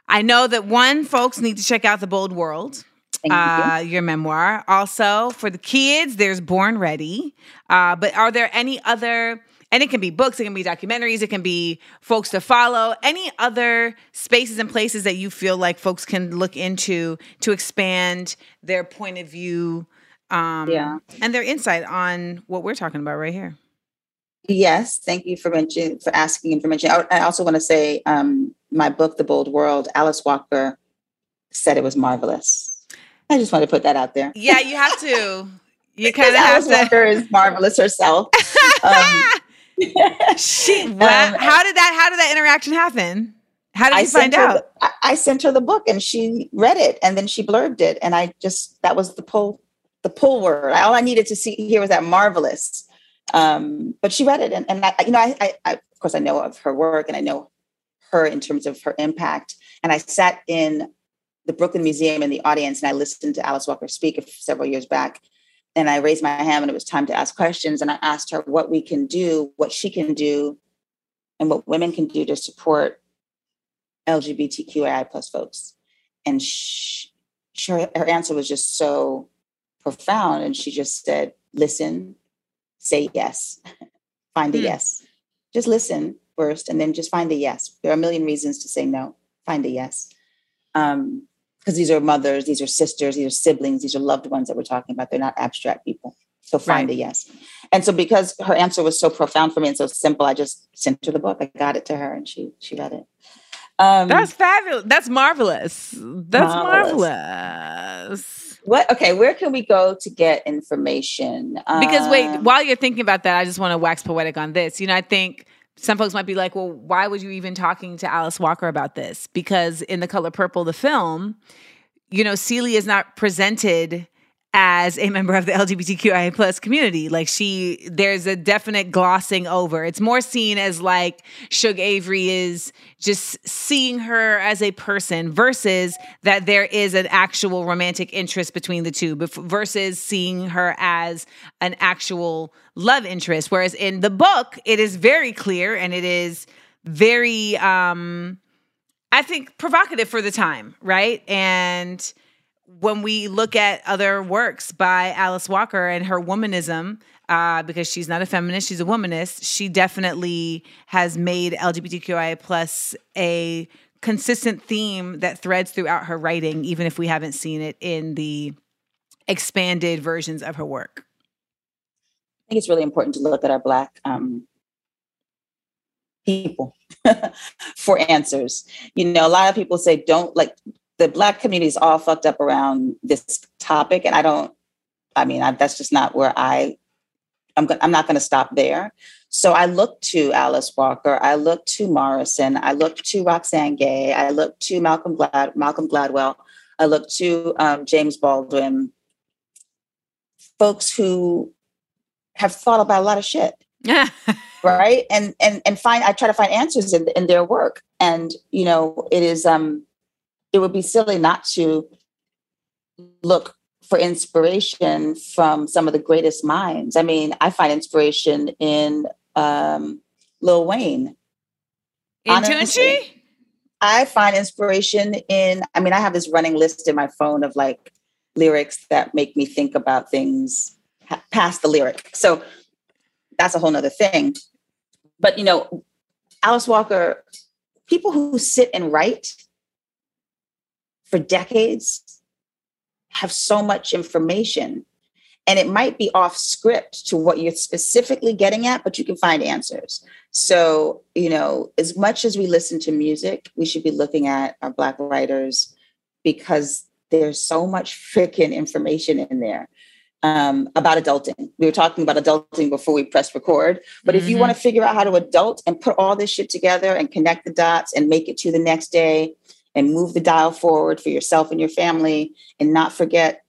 i know that one folks need to check out the bold world you. uh, your memoir. Also, for the kids, there's Born Ready. Uh, but are there any other, and it can be books, it can be documentaries, it can be folks to follow, any other spaces and places that you feel like folks can look into to expand their point of view um, Yeah. and their insight on what we're talking about right here? Yes, thank you for mentioning for asking and for mentioning. I, I also want to say um, my book, The Bold World. Alice Walker said it was marvelous. I just want to put that out there. Yeah, you have to. You kind of have Alice to. Walker is marvelous herself. Um, She, Um, how did that? How did that interaction happen? How did I you find out? the- I, I sent her the book and she read it and then she blurbed it and I just that was the pull the pull word. All I needed to see here was that marvelous. Um, but she read it and, and I, you know I, I, I of course I know of her work and I know her in terms of her impact. And I sat in the Brooklyn Museum in the audience and I listened to Alice Walker speak several years back. And I raised my hand when it was time to ask questions. And I asked her what we can do, what she can do, and what women can do to support LGBTQI plus folks. And she, her, her answer was just so profound. And she just said, listen, say yes, find a Hmm. yes. Just listen first and then just find a yes. There are a million reasons to say no, find a yes. Um, because these are mothers, these are sisters, these are siblings, these are loved ones that we're talking about. They're not abstract people. So find Right. a yes. And so because her answer was so profound for me and so simple, I just sent her the book. I got it to her and she she read it. Um, That's fabulous. That's marvelous. That's Marvelous. marvelous. what okay, where can we go to get information? Because wait, Um, while you're thinking about that, I just want to wax poetic on this. You know, I think some folks might be like, well, why was you even talking to Alice Walker about this? Because in The Color Purple, the film, you know, Celie is not presented as a member of the LGBTQIA plus community. Like she, there's a definite glossing over. It's more seen as like Shug Avery is just seeing her as a person versus that there is an actual romantic interest between the two versus seeing her as an actual love interest. Whereas in the book, it is very clear and it is very um I think provocative for the time, right? And when we look at other works by Alice Walker and her womanism, uh, because she's not a feminist, she's a womanist, she definitely has made LGBTQIA plus a consistent theme that threads throughout her writing, even if we haven't seen it in the expanded versions of her work. I think it's really important to look at our Black um, people for answers. You know, a lot of people say, don't like the Black community is all fucked up around this topic. And I don't, I mean, I, that's just not where I, I'm, go- I'm not going to stop there. So I look to Alice Walker, I look to Morrison, I look to Roxane Gay, I look to Malcolm Glad, Malcolm Gladwell, I look to um, James Baldwin, folks who have thought about a lot of shit right and and and find i try to find answers in, in their work and you know it is um it would be silly not to look for inspiration from some of the greatest minds i mean i find inspiration in um lil wayne in Tunechi? i find inspiration in i mean i have this running list in my phone of like lyrics that make me think about things past the lyric so that's a whole nother thing. But you know, Alice Walker, people who sit and write for decades have so much information and it might be off script to what you're specifically getting at, but you can find answers. So, you know, as much as we listen to music, we should be looking at our Black writers because there's so much freaking information in there um, about adulting. We were talking about adulting before we press record. But mm-hmm. if you want to figure out how to adult and put all this shit together and connect the dots and make it to the next day and move the dial forward for yourself and your family and not forget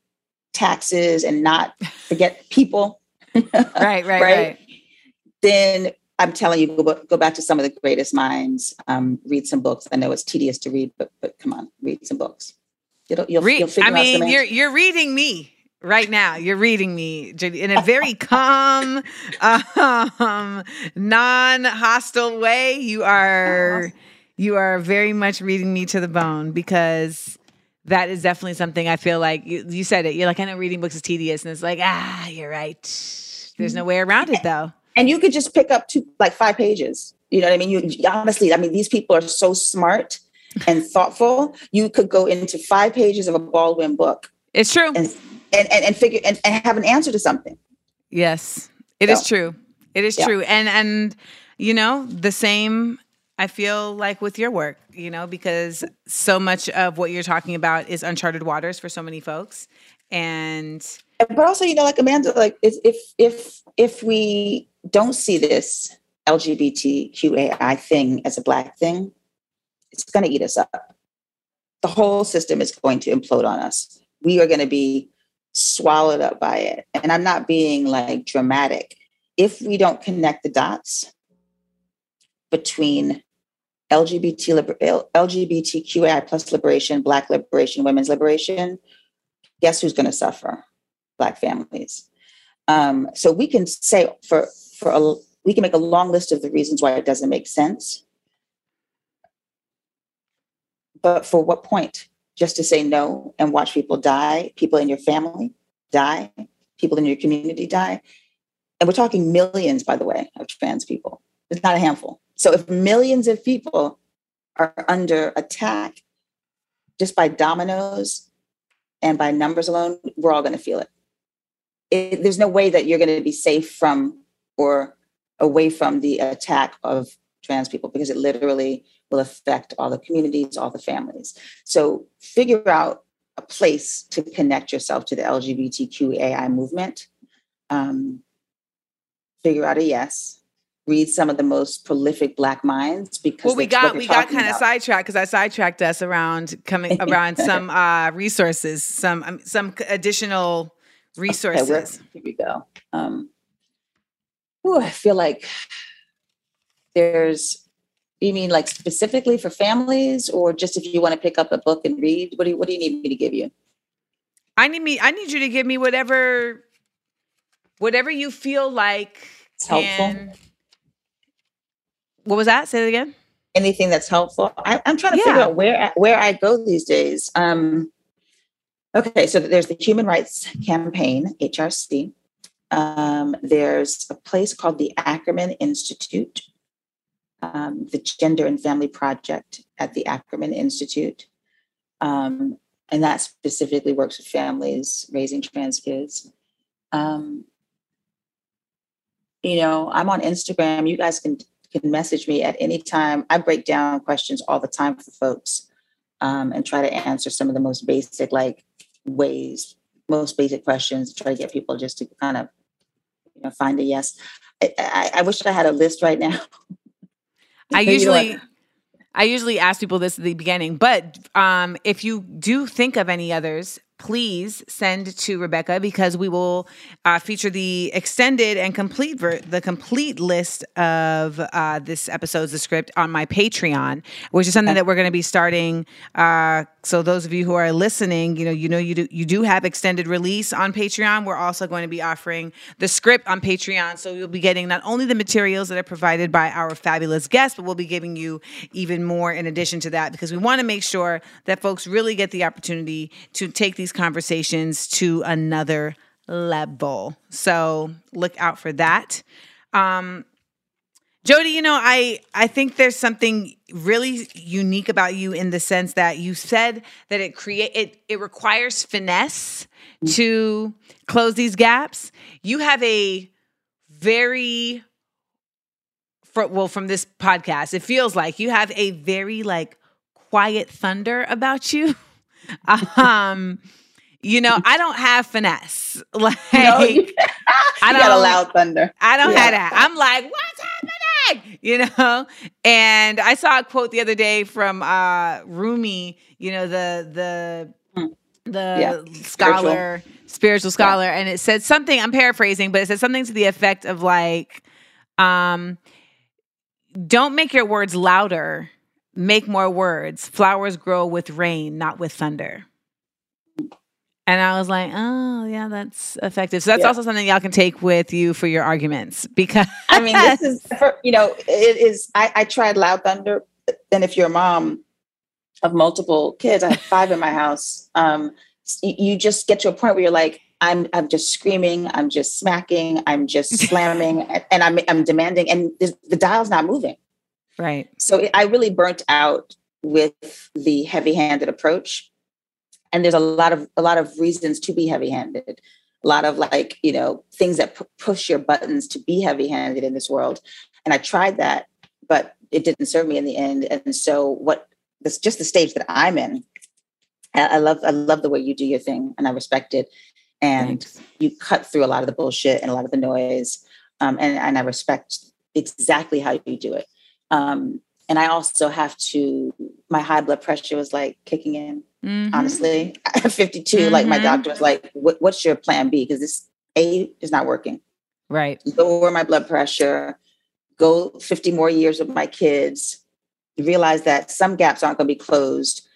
taxes and not forget people. right, right, right, right. Then I'm telling you, go, go back to some of the greatest minds. Um, read some books. I know it's tedious to read, but but come on, read some books. You'll, you'll, read. You'll I mean, you're you're reading me right now. You're reading me in a very calm, um, non-hostile way. You are you are very much reading me to the bone because that is definitely something I feel like you, you said it. You're like, I know reading books is tedious, and it's like, ah, you're right. There's no way around it though. And you could just pick up two, like five pages. You know what I mean? You honestly, I mean, these people are so smart and thoughtful. You could go into five pages of a Baldwin book. It's true. And and and, and figure and, and have an answer to something. Yes, it so, is true. It is yeah. true. And and you know the same. I feel like with your work, you know, because so much of what you're talking about is uncharted waters for so many folks, and but also you know, like Amanda, like if if if we don't see this LGBTQAI thing as a black thing, it's going to eat us up. The whole system is going to implode on us. We are going to be swallowed up by it. And I'm not being like dramatic. If we don't connect the dots between LGBT liber- LGBTQI plus liberation, Black liberation, women's liberation, guess who's going to suffer? Black families. Um, so we can say for for a, we can make a long list of the reasons why it doesn't make sense. But for what point? just to say no and watch people die, people in your family die, people in your community die. And we're talking millions, by the way, of trans people. It's not a handful. So if millions of people are under attack just by dominoes and by numbers alone, we're all going to feel it. it. There's no way that you're going to be safe from or away from the attack of trans people because it literally will affect all the communities, all the families. So figure out a place to connect yourself to the LGBTQAI movement. Um, figure out a yes. Read some of the most prolific Black minds because well, we got we got kind of sidetracked because I sidetracked us around coming around some uh, resources, some um, some additional resources. Okay, here we go. Um, ooh, I feel like there's you mean like specifically for families or just if you want to pick up a book and read? What do you, what do you need me to give you? I need me I need you to give me whatever whatever you feel like it's helpful. What was that? Say it again. anything that's helpful. I, am trying to Yeah. figure out where where I go these days. Um, okay, so there's the Human Rights Campaign (HRC). Um, there's a place called the Ackerman Institute, um, the Gender and Family Project at the Ackerman Institute, um, and that specifically works with families raising trans kids. Um, you know, I'm on Instagram. You guys can can message me at any time. I break down questions all the time for folks um, and try to answer some of the most basic, like ways, most basic questions. Try to get people just to kind of, you know, find a yes. I, I, I wish I had a list right now. I usually I usually ask people this at the beginning, but um, if you do think of any others, please send to Rebecca because we will uh, feature the extended and complete ver- the complete list of uh, this episode's the script on my Patreon, which is something that we're going to be starting. Uh, so those of you who are listening, you know, you know, you do you do have extended release on Patreon. We're also going to be offering the script on Patreon, so you'll be getting not only the materials that are provided by our fabulous guests, but we'll be giving you even more in addition to that because we want to make sure that folks really get the opportunity to take these conversations to another level. So look out for that. Um, Jodie, you know, I I think there's something really unique about you in the sense that you said that it create it it requires finesse to close these gaps. You have a very for, well from this podcast, it feels like you have a very like quiet thunder about you. um you know, I don't have finesse. Like No, you, you got a loud thunder. I don't Yeah. have that. I'm like, what's happening? You know? And I saw a quote the other day from uh Rumi, you know, the the Mm. the Yeah. scholar, spiritual scholar, and it said something, I'm paraphrasing, but it said something to the effect of like, um, don't make your words louder, make more words. Flowers grow with rain, not with thunder. And I was like, oh, yeah, that's effective. So that's Yeah. also something y'all can take with you for your arguments because I mean, this is for, you know, it is. I, I tried loud thunder, and if you're a mom of multiple kids, I have five in my house. Um, you, just get to a point where you're like, I'm, I'm just screaming, I'm just smacking, I'm just slamming, and, I'm, I'm demanding, and the, dial's not moving. right. So it, I really burnt out with the heavy-handed approach, and there's a lot of a lot of reasons to be heavy-handed. A lot of like you know things that pu- push your buttons to be heavy-handed in this world, and I tried that, but it didn't serve me in the end. And so what? That's just the stage that I'm in. I, I love I love the way you do your thing, and I respect it. And Thanks. you cut through a lot of the bullshit and a lot of the noise, um, and and I respect exactly how you do it. Um, and I also have to. My high blood pressure was like kicking in. Mhm. Honestly, at 52, like my Mhm. doctor was like, what, "What's your plan B? Because this A is not working. Right. Lower my blood pressure. Go 50 more years with my kids. Realize that some gaps aren't going to be closed.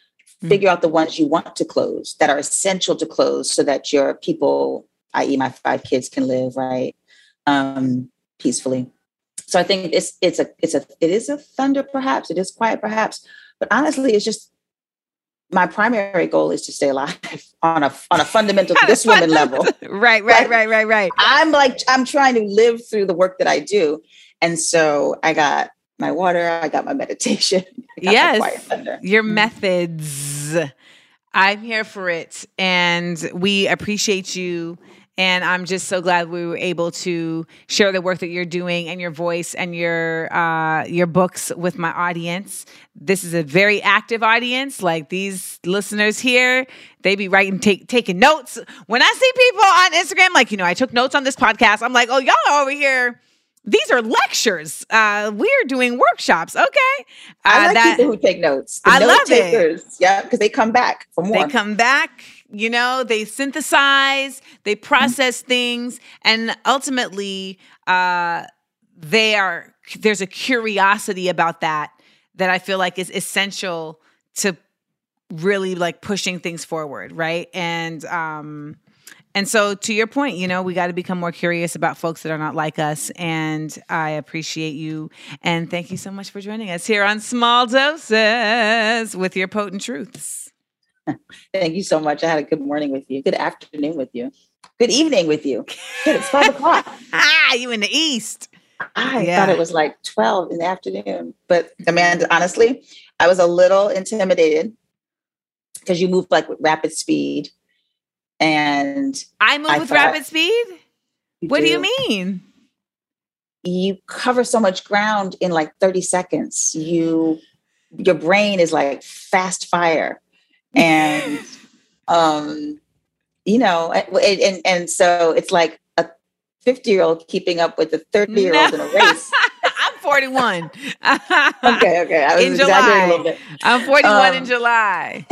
Mm. Figure out the ones you want to close that are essential to close, so that your people, i.e., my five kids, can live right um, peacefully. So I think it's it's a it's a it is a thunder perhaps it is quiet perhaps, but honestly, it's just my primary goal is to stay alive on a on a fundamental this woman level. right, right, right, right, right. I'm like I'm trying to live through the work that I do, and so I got my water, I got my meditation, got Yes. Your mm-hmm. methods. I'm here for it. And we appreciate you. And I'm just so glad we were able to share the work that you're doing and your voice and your uh, your books with my audience. This is a very active audience. Like these listeners here, they be writing, take, taking notes. When I see people on Instagram, like you know, I took notes on this podcast. I'm like, oh, y'all are over here. These are lectures. Uh, we're doing workshops. Okay, I Uh, like that- people who take notes. The I note love it. yeah, because they come back for more. They come back, you know, they synthesize, they process things, and ultimately, uh, they are there's a curiosity about that that I feel like is essential to really like pushing things forward, right? And um And so, to your point, you know, we got to become more curious about folks that are not like us. And I appreciate you. And thank you so much for joining us here on Small Doses with your potent truths. Thank you so much. I had a good morning with you. Good afternoon with you. Good evening with you. Good, it's five o'clock. ah, you in the East. I yeah. thought it was like 12 in the afternoon. But Amanda, honestly, I was a little intimidated because you move like with rapid speed. And I move I with rapid speed? What do. do you mean? You cover so much ground in like 30 seconds. You your brain is like fast fire. And um, you know, and, and and so it's like a 50 year old keeping up with a 30 year old in a race. I'm 41. okay, okay. I was in July. I'm 41 um, in July.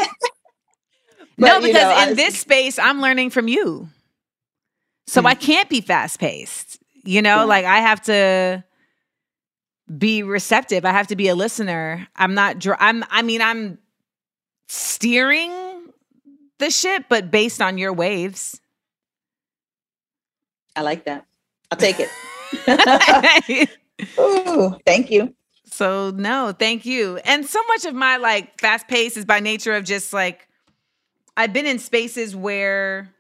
no, because you know, in I, this space, I'm learning from you. So mm-hmm. I can't be fast paced. You know, yeah. like I have to be receptive. I have to be a listener. I'm not, dr- I'm, I mean, I'm steering the ship, but based on your waves. I like that. I'll take it. Ooh, thank you. So no, thank you. And so much of my like fast pace is by nature of just like I've been in spaces where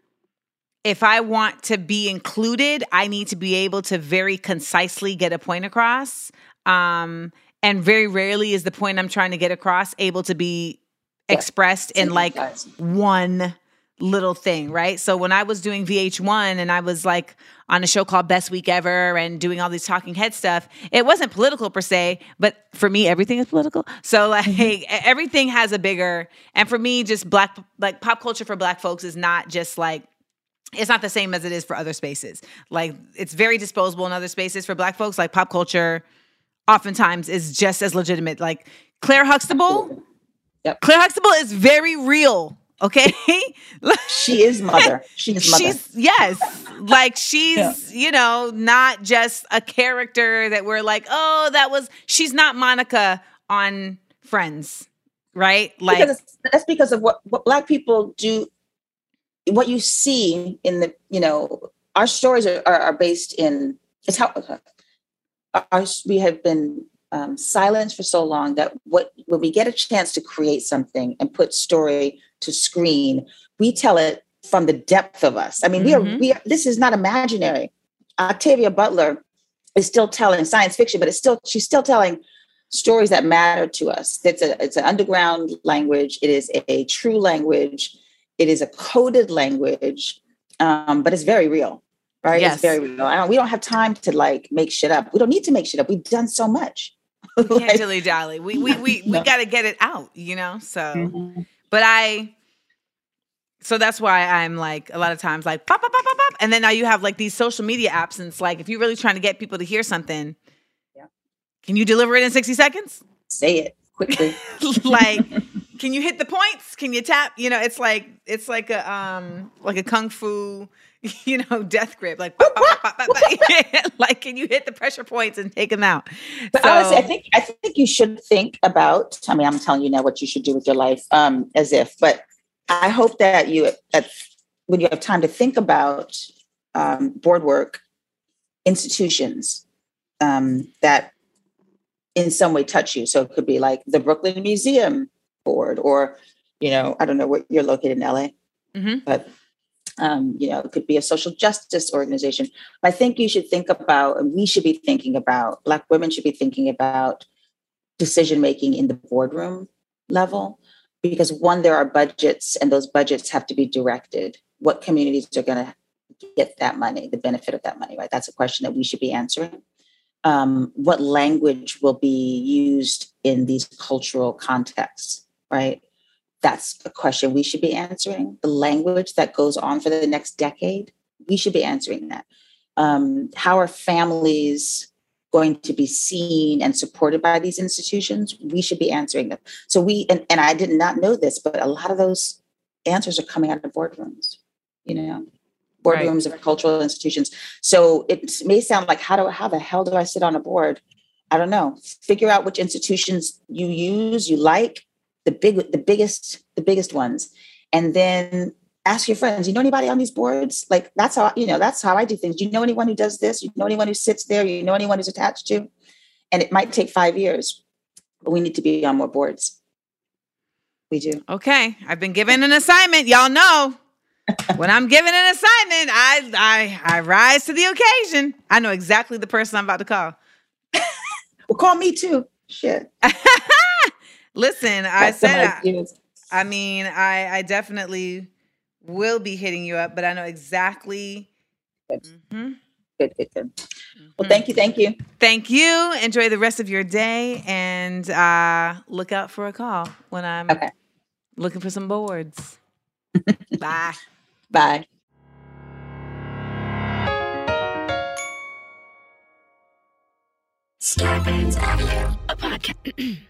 if I want to be included, I need to be able to very concisely get a point across. Um, and very rarely is the point I'm trying to get across able to be. Expressed in like one little thing, right? So when I was doing VH1 and I was like on a show called Best Week Ever and doing all these talking head stuff, it wasn't political per se, but for me everything is political. So like mm-hmm. everything has a bigger and for me just black like pop culture for black folks is not just like it's not the same as it is for other spaces. Like it's very disposable in other spaces for black folks like pop culture oftentimes is just as legitimate like Claire Huxtable Yep. Claire Huxtable is very real Okay. she is mother. She is mother. She's yes. Like she's, yeah. you know, not just a character that we're like, oh, that was she's not Monica on Friends. Right? Like because that's because of what, what black people do what you see in the, you know, our stories are, are, are based in it's how our, we have been um, silenced for so long that what when we get a chance to create something and put story to screen, we tell it from the depth of us. I mean, mm-hmm. we are we are, this is not imaginary. Octavia Butler is still telling science fiction, but it's still she's still telling stories that matter to us. It's a it's an underground language. It is a true language. It is a coded language, um, but it's very real, right? Yes. It's very real. I don't, we don't have time to like make shit up. We don't need to make shit up. We've done so much. We can't dilly dally. We we we we got to get it out, you know. So. Mm-hmm. But I so that's why I'm like a lot of times like pop pop pop pop pop, and then now you have like these social media apps, and it's like if you're really trying to get people to hear something, yeah, can you deliver it in 60 seconds? Say it quickly. like, can you hit the points? Can you tap? You know, it's like it's like a um like a kung fu, you know, death grip. Like, pop, pop, pop, like can you hit the pressure points and take them out? But so, honestly, I think I think you should think about. I mean, I'm telling you now what you should do with your life, um, as if, but I hope that you, that when you have time to think about um, board work, institutions um, that in some way touch you. So it could be like the Brooklyn Museum board, or you know, I don't know where you're located in LA, mm-hmm. but um, you know, it could be a social justice organization. I think you should think about, and we should be thinking about, Black women should be thinking about decision making in the boardroom level. Because one there are budgets and those budgets have to be directed. What communities are going to get that money the benefit of that money right? That's a question that we should be answering. Um, what language will be used in these cultural contexts right that's a question we should be answering the language that goes on for the next decade we should be answering that um, how are families going to be seen and supported by these institutions, we should be answering them. So we, and, and I did not know this, but a lot of those answers are coming out of boardrooms, you know, boardrooms right. of cultural institutions. So it may sound like, how do, how the hell do I sit on a board? I don't know. Figure out which institutions you use, you like, the big, the biggest, the biggest ones, and then ask your friends, you know anybody on these boards? Like that's how, you know, that's how I do things. Do you know anyone who does this? You know anyone who sits there? You know anyone who's attached to? And it might take five years, but we need to be on more boards. We do. Okay. I've been given an assignment. Y'all know. when I'm given an assignment, I I I rise to the occasion. I know exactly the person I'm about to call. well, call me too. Shit. Listen, I said I, I mean, I I definitely will be hitting you up, but I know exactly. Good. Mm-hmm. Good, good, good. Well, thank you, thank you. Thank you. Enjoy the rest of your day and uh, look out for a call when I'm okay. looking for some boards. Bye. Bye. Scarpins Avenue, a podcast,